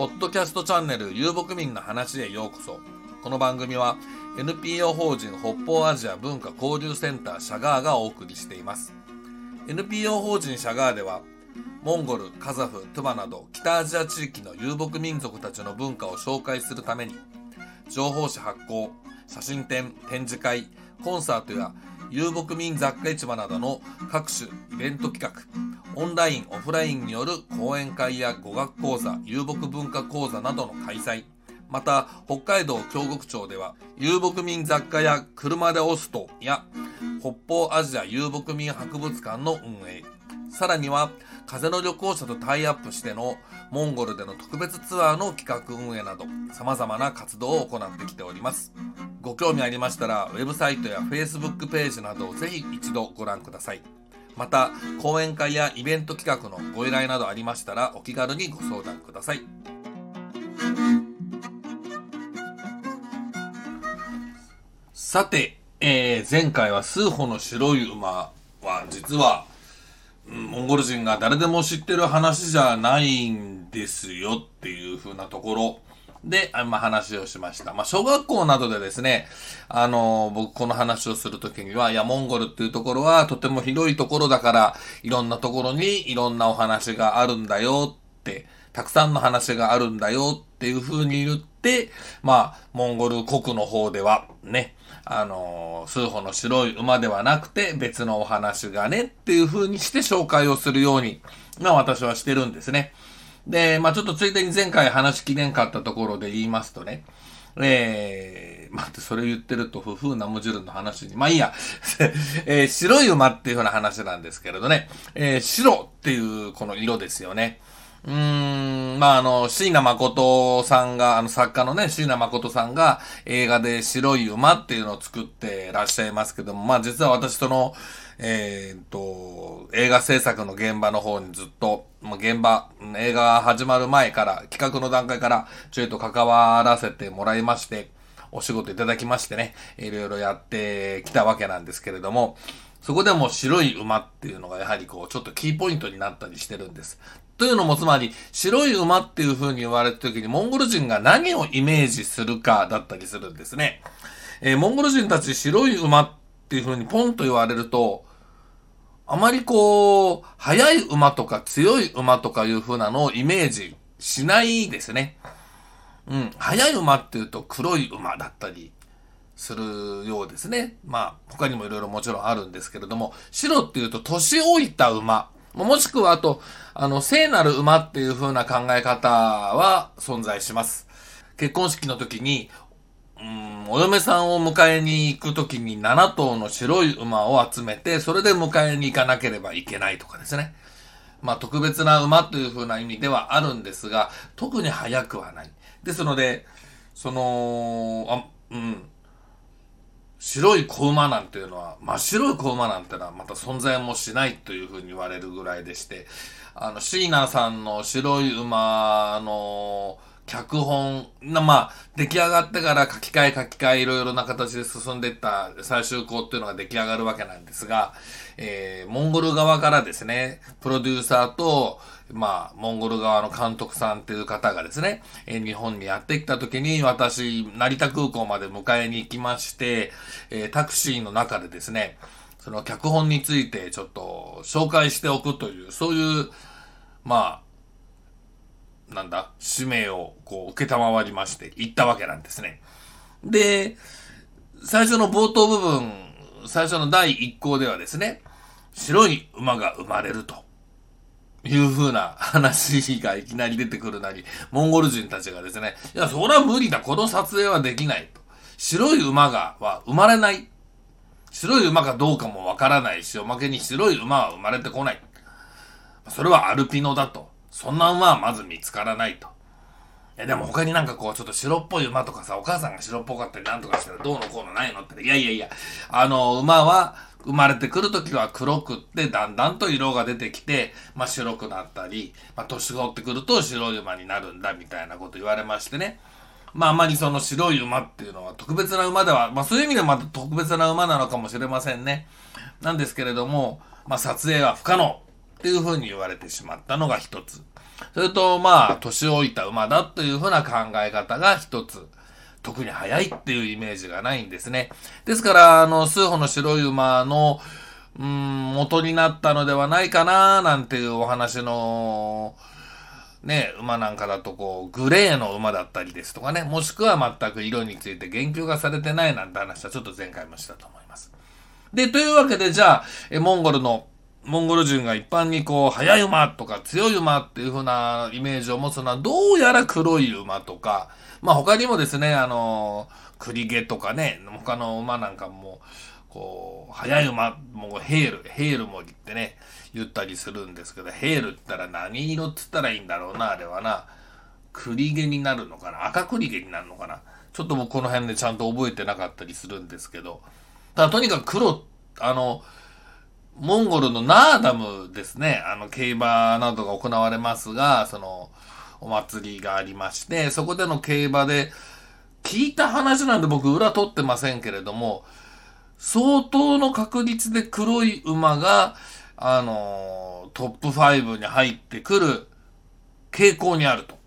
ポッドキャストチャンネル遊牧民の話へようこそ。この番組は NPO 法人北方アジア文化交流センターシャガーがお送りしています。NPO 法人シャガーでは、モンゴル、カザフ、トゥバなど北アジア地域の遊牧民族たちの文化を紹介するために、情報誌発行、写真展、展示会、コンサートや遊牧民雑貨市場などの各種イベント企画、オンライン、オフラインによる講演会や語学講座、遊牧文化講座などの開催、また北海道京極町では遊牧民雑貨や車でオストや北方アジア遊牧民博物館の運営、さらには風の旅行者とタイアップしてのモンゴルでの特別ツアーの企画運営など様々な活動を行ってきております。ご興味ありましたらウェブサイトや Facebook ページなどをぜひ一度ご覧ください。また講演会やイベント企画のご依頼などありましたらお気軽にご相談ください。さて、えー前回は数歩の白い馬は実はモンゴル人が誰でも知ってる話じゃないんですよっていう風なところで、まあ、話をしました。まあ、小学校などでですね、あの、僕この話をするときには、いや、モンゴルっていうところはとても広いところだから、いろんなところにいろんなお話があるんだよって、たくさんの話があるんだよっていう風に言って、まあ、モンゴル国の方では、ね、あの数歩の白い馬ではなくて別のお話がねっていう風にして紹介をするように、まあ私はしてるんですね。で、まあちょっとついでに前回話しきれんかったところで言いますとね、えー、待って、それ言ってると、不風な無汁の話に。まあいいや。えー白い馬っていう風な話なんですけれどね。えー白っていうこの色ですよね。うーん、まあ、あの、椎名誠さんが、あの、作家のね、椎名誠さんが映画で白い馬っていうのを作ってらっしゃいますけども、まあ、実は私その、えーっと、映画制作の現場の方にずっと、まあ、現場、映画始まる前から、企画の段階から、ちょいと関わらせてもらいまして、お仕事いただきましてね、いろいろやってきたわけなんですけれども、そこでも白い馬っていうのがやはりこう、ちょっとキーポイントになったりしてるんです。というのもつまり、白い馬っていう風に言われた時に、モンゴル人が何をイメージするかだったりするんですね。えーモンゴル人たち白い馬っていう風にポンと言われると、あまりこう、速い馬とか強い馬とかいう風なのをイメージしないですね。うん。速い馬っていうと黒い馬だったりするようですね。まあ、他にもいろいろもちろんあるんですけれども、白っていうと年老いた馬。もしくはあと、あの、聖なる馬っていう風な考え方は存在します。結婚式の時に、うん、お嫁さんを迎えに行く時に7頭の白い馬を集めて、それで迎えに行かなければいけないとかですね。まあ特別な馬という風な意味ではあるんですが、特に速くはない。ですので、その、あ、うん、白い子馬なんていうのは、真っ白い子馬なんてのはまた存在もしないというふうに言われるぐらいでして、あの、椎名さんの白い馬の脚本、まあ、出来上がってから書き換え書き換えいろいろな形で進んでいった最終稿っていうのが出来上がるわけなんですが、えー、モンゴル側からですね、プロデューサーと、まあ、モンゴル側の監督さんっていう方がですね、えー日本にやってきた時に私、成田空港まで迎えに行きまして、えータクシーの中でですね、その脚本についてちょっと紹介しておくという、そういう、まあ、なんだ、使命をこう受けたまわりまして行ったわけなんですね。で、最初の冒頭部分、最初の第一項ではですね、白い馬が生まれると。いう風な話がいきなり出てくるなり、モンゴル人たちがですね、いや、それは無理だ。この撮影はできないと。白い馬が、は生まれない。白い馬かどうかもわからないし、おまけに白い馬は生まれてこない。それはアルピノだと。そんな馬はまず見つからないと。いやでも他になんかこうちょっと白っぽい馬とかさ、お母さんが白っぽかったりなんとかしたらどうのこうのないのって、いやいやいや、あの、馬は生まれてくるときは黒くって、だんだんと色が出てきて、まあ白くなったり、まあ年が追ってくると白い馬になるんだみたいなこと言われましてね。まああまりその白い馬っていうのは特別な馬では、まあそういう意味でまた特別な馬なのかもしれませんね。なんですけれども、まあ撮影は不可能。っていうふうに言われてしまったのが一つ。それと、まあ、年老いた馬だというふうな考え方が一つ。特に速いっていうイメージがないんですね。ですから、あの、数歩の白い馬の、うん、元になったのではないかな、なんていうお話の、ね、馬なんかだとこう、グレーの馬だったりですとかね、もしくは全く色について言及がされてないなんて話はちょっと前回もしたと思います。で、というわけでじゃあ、モンゴルの、モンゴル人が一般にこう、速い馬とか強い馬っていう風なイメージを持つのは、どうやら黒い馬とか、まあ他にもですね、あの、栗毛とかね、他の馬なんかも、こう、速い馬、もうヘール、ヘールも言ってね、言ったりするんですけど、ヘールって言ったら何色って言ったらいいんだろうな、あれはな。栗毛になるのかな？赤栗毛になるのかな？ちょっともうこの辺でちゃんと覚えてなかったりするんですけど。ただとにかく黒、あの、モンゴルのナーダムですね。あの、競馬などが行われますが、その、お祭りがありまして、そこでの競馬で、聞いた話なんで僕裏取ってませんけれども、相当の確率で黒い馬が、あのトップ5に入ってくる傾向にあると。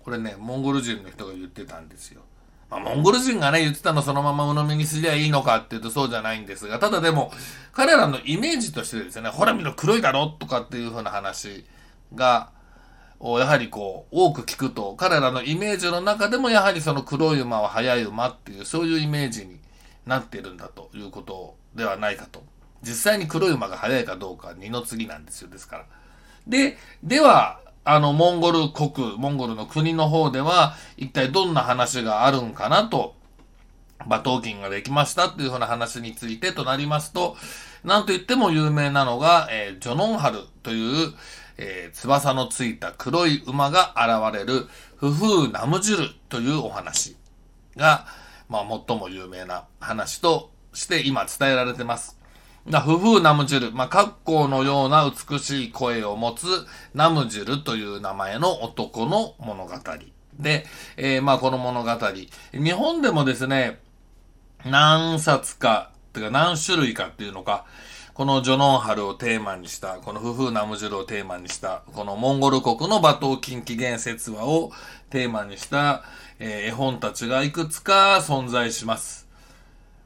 これね、モンゴル人の人が言ってたんですよ。まあ、モンゴル人がね、言ってたのそのまま鵜呑みにすりゃいいのかっていうとそうじゃないんですが、ただでも、彼らのイメージとしてですね、ほら見ろ黒いだろとかっていう風な話が、をやはりこう、多く聞くと、彼らのイメージの中でもやはりその黒い馬は速い馬っていう、そういうイメージになってるんだということではないかと。実際に黒い馬が速いかどうか二の次なんですよ、ですから。で、では、あの、モンゴル国、モンゴルの国の方では、一体どんな話があるんかなと、馬頭琴ができましたっていうふうな話についてとなりますと、なんと言っても有名なのが、えー、ジョノンハルという、えー、翼のついた黒い馬が現れる、フフーナムジュルというお話が、まあ、最も有名な話として今伝えられてます。フフーナムジュル、まあ、格好のような美しい声を持つナムジュルという名前の男の物語。で、えー、まあ、この物語。日本でもですね、何冊か、てか何種類かっていうのか、このジョノンハルをテーマにした、このフフナムジュルをテーマにした、このモンゴル国の馬頭近畿原説話をテーマにした、えー、絵本たちがいくつか存在します。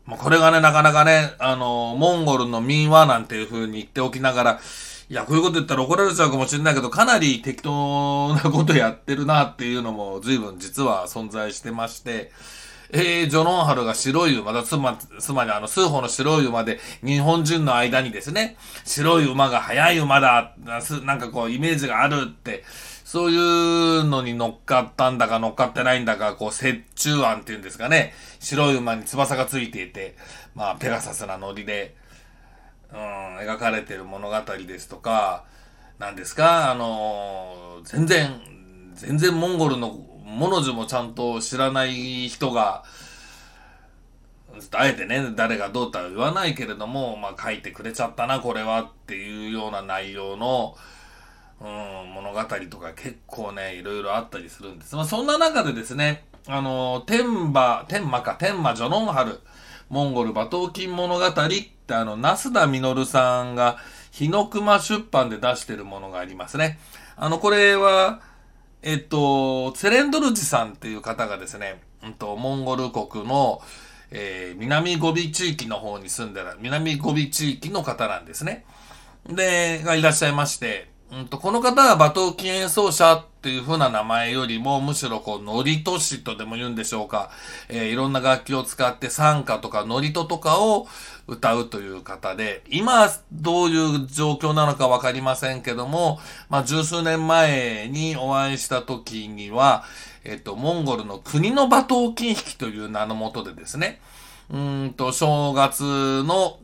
まあ、これがね、なかなかね、あの、モンゴルの民話なんていう風に言っておきながら、いや、こういうこと言ったら怒られちゃうかもしれないけど、かなり適当なことやってるなっていうのも随分実は存在してまして、えー、ジョノンハルが白い馬だ、つま、つまりあの、数歩の白い馬で、日本人の間にですね、白い馬が速い馬だ、なんかこう、イメージがあるって、そういうのに乗っかったんだか乗っかってないんだか、こう、折衷案っていうんですかね。白い馬に翼がついていて、まあ、ペガサスなノリで、うん、描かれてる物語ですとか、なんですか、あのー、全然、全然モンゴルのモノ字もちゃんと知らない人が、あえてね、誰がどうとは言わないけれども、まあ書いてくれちゃったな、これはっていうような内容の、うん、物語とか結構ね、いろいろあったりするんです。まあ、そんな中でですね、あの、天馬、天馬か、天馬ジョノンハル、モンゴル馬頭琴物語ってあの、ナスダミノルさんが、日の熊出版で出してるものがありますね。あの、これは、えっと、ツェレンドルジさんっていう方がですね、うんと、モンゴル国の、えー、南ゴビ地域の方に住んでる、南ゴビ地域の方なんですね。で、がいらっしゃいまして、うんと、この方は馬頭琴演奏者っていう風な名前よりも、むしろこう、ノリトシとでも言うんでしょうか。えー、いろんな楽器を使って賛歌とかノリトとかを歌うという方で、今どういう状況なのかわかりませんけども、まあ、十数年前にお会いした時には、えっと、モンゴルの国の馬頭琴引きという名のもとでですね、うんと、正月の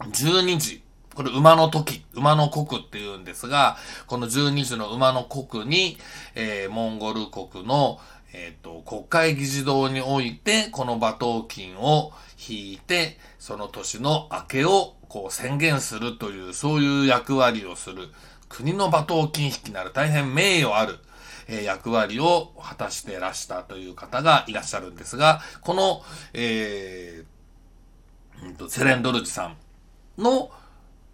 12時、これ馬の時、馬の国って言うんですが、この12時の馬の国に、えー、モンゴル国の、えっ、ー、と、国会議事堂において、この馬頭琴を弾いて、その年の明けをこう宣言するという、そういう役割をする、国の馬頭琴引きなる大変名誉ある、え、役割を果たしてらしたという方がいらっしゃるんですが、この、えー、セレンドルジさんの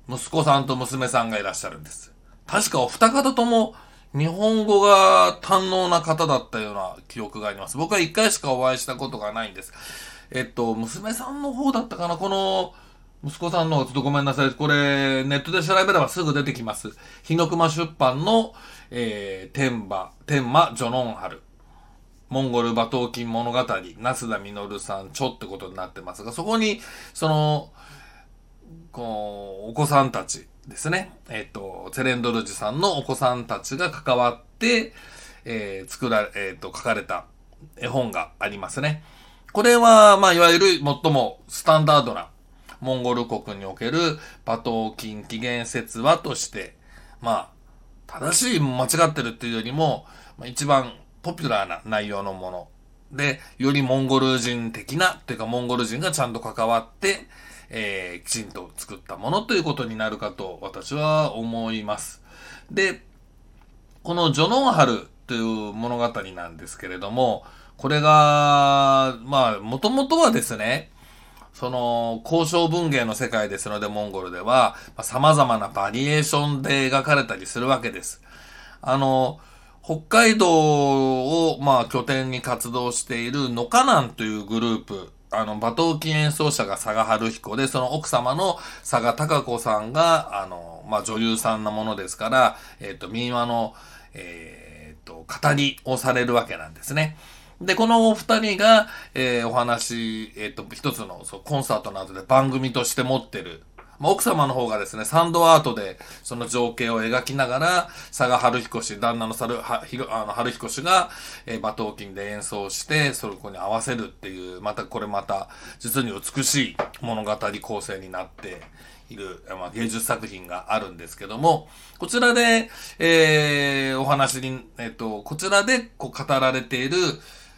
息子さんと娘さんがいらっしゃるんです。確かお二方とも日本語が堪能な方だったような記憶があります。僕は一回しかお会いしたことがないんです。えっと、娘さんの方だったかな？この、息子さんの方ちょっとごめんなさい。これ、ネットで調べればすぐ出てきます。日の熊出版の、えー、天馬、天馬ジョノンハル。モンゴル馬頭金物語、ナスダミノルさん、ちょってことになってますが、そこに、その、こう、お子さんたちですね。えっ、と、セレンドルジさんのお子さんたちが関わって、えー、作られ、えっ、と、書かれた絵本がありますね。これは、まあ、いわゆる最もスタンダードな、モンゴル国における馬頭金起源説話として、まあ、正しい間違ってるっていうよりも、まあ、一番ポピュラーな内容のもので、よりモンゴル人的な、というかモンゴル人がちゃんと関わって、えー、きちんと作ったものということになるかと私は思います。で、このジョノンハルという物語なんですけれども、これが、まあ、もともとはですね、その、交渉文芸の世界ですので、モンゴルでは、まあ、様々なバリエーションで描かれたりするわけです。あの、北海道を、まあ、拠点に活動しているノカナンというグループ、あの、馬頭琴演奏者が佐賀春彦で、その奥様の佐賀孝子さんが、あの、まあ、女優さんなものですから、えっ、ー、と、民話の、えっ、と、語りをされるわけなんですね。で、このお二人が、えー、お話、えっ、と、一つのそうコンサートなどで番組として持ってるまあ、奥様の方がですね、サンドアートでその情景を描きながら、佐賀春彦氏、旦那の猿はあの春彦氏が、えー、馬頭琴で演奏して、そこに合わせるっていう、またこれまた、実に美しい物語構成になっている、まあ、芸術作品があるんですけども、こちらで、えー、お話に、えっ、と、こちらでこう語られている、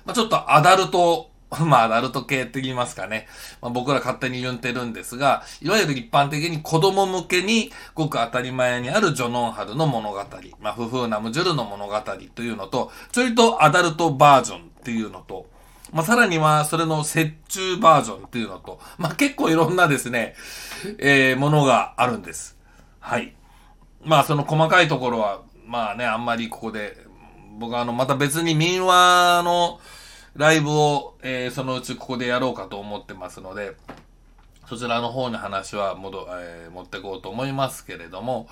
まあ、ちょっとアダルト まあ、アダルト系って言いますかね。まあ、僕ら勝手に言ってるんですが、いわゆる一般的に子供向けにごく当たり前にあるジョノンハルの物語、まあ、フフーナムジュルの物語というのと、ちょいとアダルトバージョンっていうのと、まあ、さらにはそれの折衷バージョンっていうのと、まあ、結構いろんなですね、えー、ものがあるんです。はい。まあ、その細かいところは、まあね、あんまりここで、僕はあの、また別に民話の、ライブを、えー、そのうちここでやろうかと思ってますので、そちらの方に話は戻、えー、持ってこうと思いますけれども、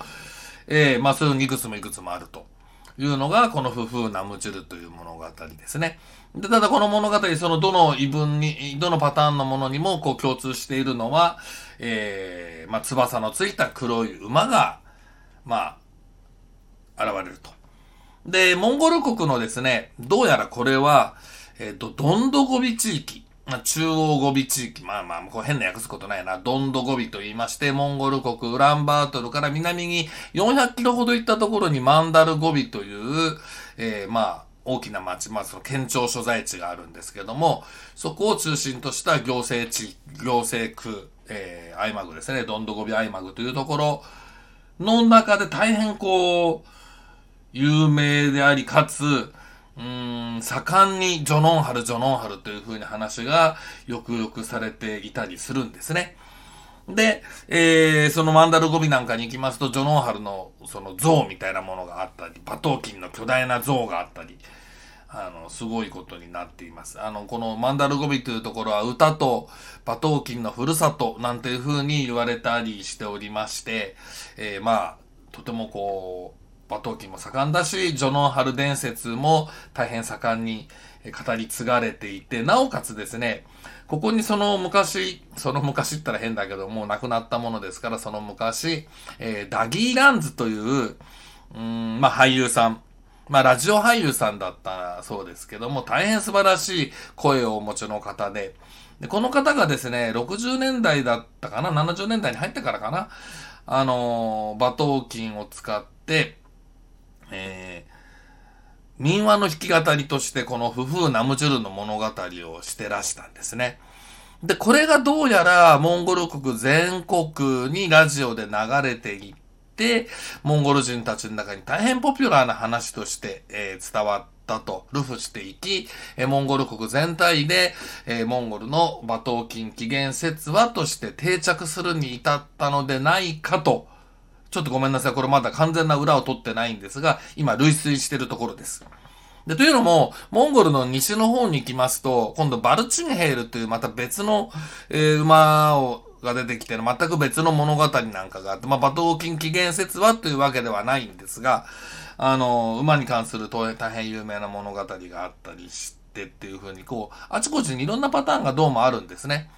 えー、まあそういういくつもいくつもあるというのが、この夫婦ナムチルという物語ですね。で、ただこの物語、そのどの異文に、どのパターンのものにもこう共通しているのは、えー、まあ翼のついた黒い馬が、まあ、現れると。で、モンゴル国のですね、どうやらこれは、えっ、ー、と、どんどごび地域。まあ、中央語尾地域。まあまあ、こう変な訳すことないな。どんどごびと言いまして、モンゴル国ウランバートルから南に400キロほど行ったところにマンダルゴビという、えー、まあ、大きな町、まあ、その県庁所在地があるんですけども、そこを中心とした行政地、行政区、えー、アイマグですね。どんどごびアイマグというところの中で大変こう、有名であり、かつ、うん、盛んにジョノンハル、ジョノンハルという風に話がよくよくされていたりするんですね。で、えー、そのマンダルゴビなんかに行きますと、ジョノンハルのその像みたいなものがあったり、馬頭琴の巨大な像があったり、あの、すごいことになっています。あの、このマンダルゴビというところは歌と馬頭琴のふるさとなんていう風に言われたりしておりまして、えー、まあ、とてもこう、馬頭琴も盛んだし、ジョノンハル伝説も大変盛んに語り継がれていて、なおかつですね、ここにその昔、その昔ったら変だけど、もう亡くなったものですから、その昔、えー、ダギー・ランズという、うん、まあ俳優さん、まあラジオ俳優さんだったそうですけども、大変素晴らしい声をお持ちの方で、でこの方がですね、60年代だったかな、70年代に入ってからかな、あのー、馬頭琴を使って、えー、民話の弾き語りとしてこのフフーナムジュルの物語をしてらしたんですね。で、これがどうやらモンゴル国全国にラジオで流れていって、モンゴル人たちの中に大変ポピュラーな話として、えー、伝わったと、ルフしていき、えモンゴル国全体で、えモンゴルの馬頭琴起源説話として定着するに至ったのでないかと、ちょっとごめんなさい。これまだ完全な裏を取ってないんですが、今類推してるところです。で、というのも、モンゴルの西の方に行きますと、今度バルチンヘールというまた別の、えー、馬を、が出てきてる全く別の物語なんかがあって、まあ、馬頭金起源説はというわけではないんですが、あの、馬に関する大変有名な物語があったりしてっていう風に、こう、あちこちにいろんなパターンがどうもあるんですね。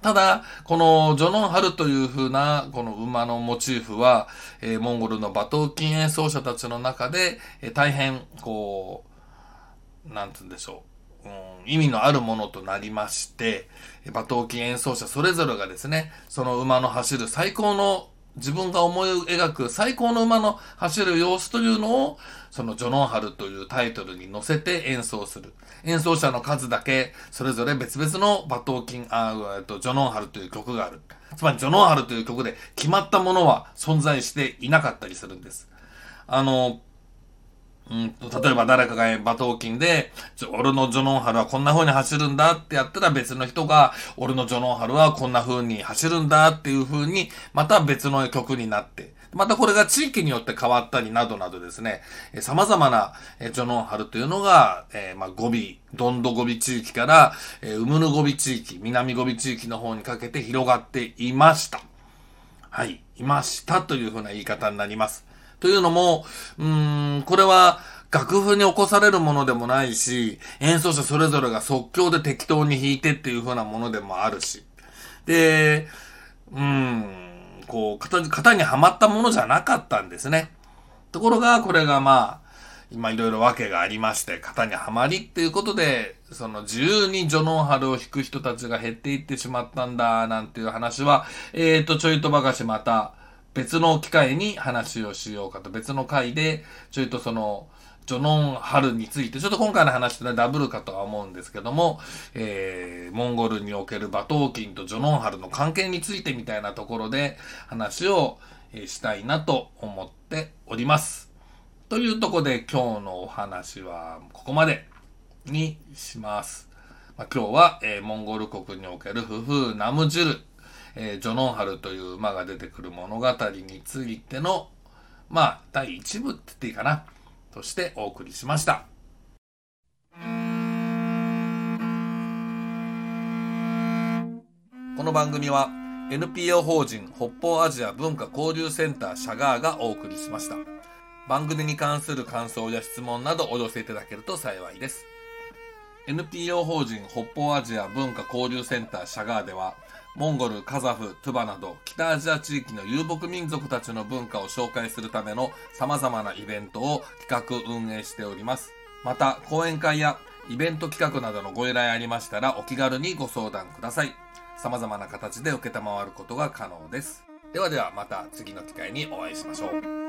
ただ、このジョノンハルという風なこの馬のモチーフは、えー、モンゴルの馬頭琴演奏者たちの中で、えー、大変、こう、なんつうんでしょう。うん、意味のあるものとなりまして、馬頭琴演奏者それぞれがですね、その馬の走る最高の自分が思い描く最高の馬の走る様子というのを、そのジョノンハルというタイトルに乗せて演奏する。演奏者の数だけ、それぞれ別々の馬頭琴、あ、えっと、ジョノンハルという曲がある。つまり、ジョノンハルという曲で決まったものは存在していなかったりするんです。あの、うん、例えば誰かが馬頭琴で、俺のジョノンハルはこんな風に走るんだってやったら別の人が、俺のジョノンハルはこんな風に走るんだっていう風に、また別の曲になって、またこれが地域によって変わったりなどなどですね、え様々な、えジョノンハルというのが、えー、まあ、ゴビ、ドンドゴビ地域から、えー、ウムヌゴビ地域、南ゴビ地域の方にかけて広がっていました。はい、いましたという風な言い方になります。というのも、うーん、これは楽譜に起こされるものでもないし、演奏者それぞれが即興で適当に弾いてっていう風なものでもあるし。で、うん、こう、型型にはまったものじゃなかったんですね。ところが、これがまあ、今いろいろ訳がありまして、型にはまりっていうことで、その自由にジョノンハルを弾く人たちが減っていってしまったんだ、なんていう話は、えーと、ちょいとばかしまた、別の機会に話をしようかと、別の回で、ちょいとその、ジョノンハルについて、ちょっと今回の話と、ダブルかとは思うんですけども、えー、モンゴルにおける馬頭琴とジョノンハルの関係についてみたいなところで話を、したいなと思っております。というとこで今日のお話はここまでにします。まあ、今日は、えー、モンゴル国におけるフフーナムジュルえー、ジョノンハルという馬が出てくる物語についての、まあ、第1部って言っていいかな、としてお送りしました。この番組は NPO 法人北方アジア文化交流センターシャガーがお送りしました。番組に関する感想や質問などお寄せいただけると幸いです。NPO 法人北方アジア文化交流センターシャガーではモンゴル、カザフ、トゥバなど北アジア地域の遊牧民族たちの文化を紹介するための様々なイベントを企画運営しております。また、講演会やイベント企画などのご依頼ありましたらお気軽にご相談ください。様々な形で受けたまわることが可能です。ではではまた次の機会にお会いしましょう。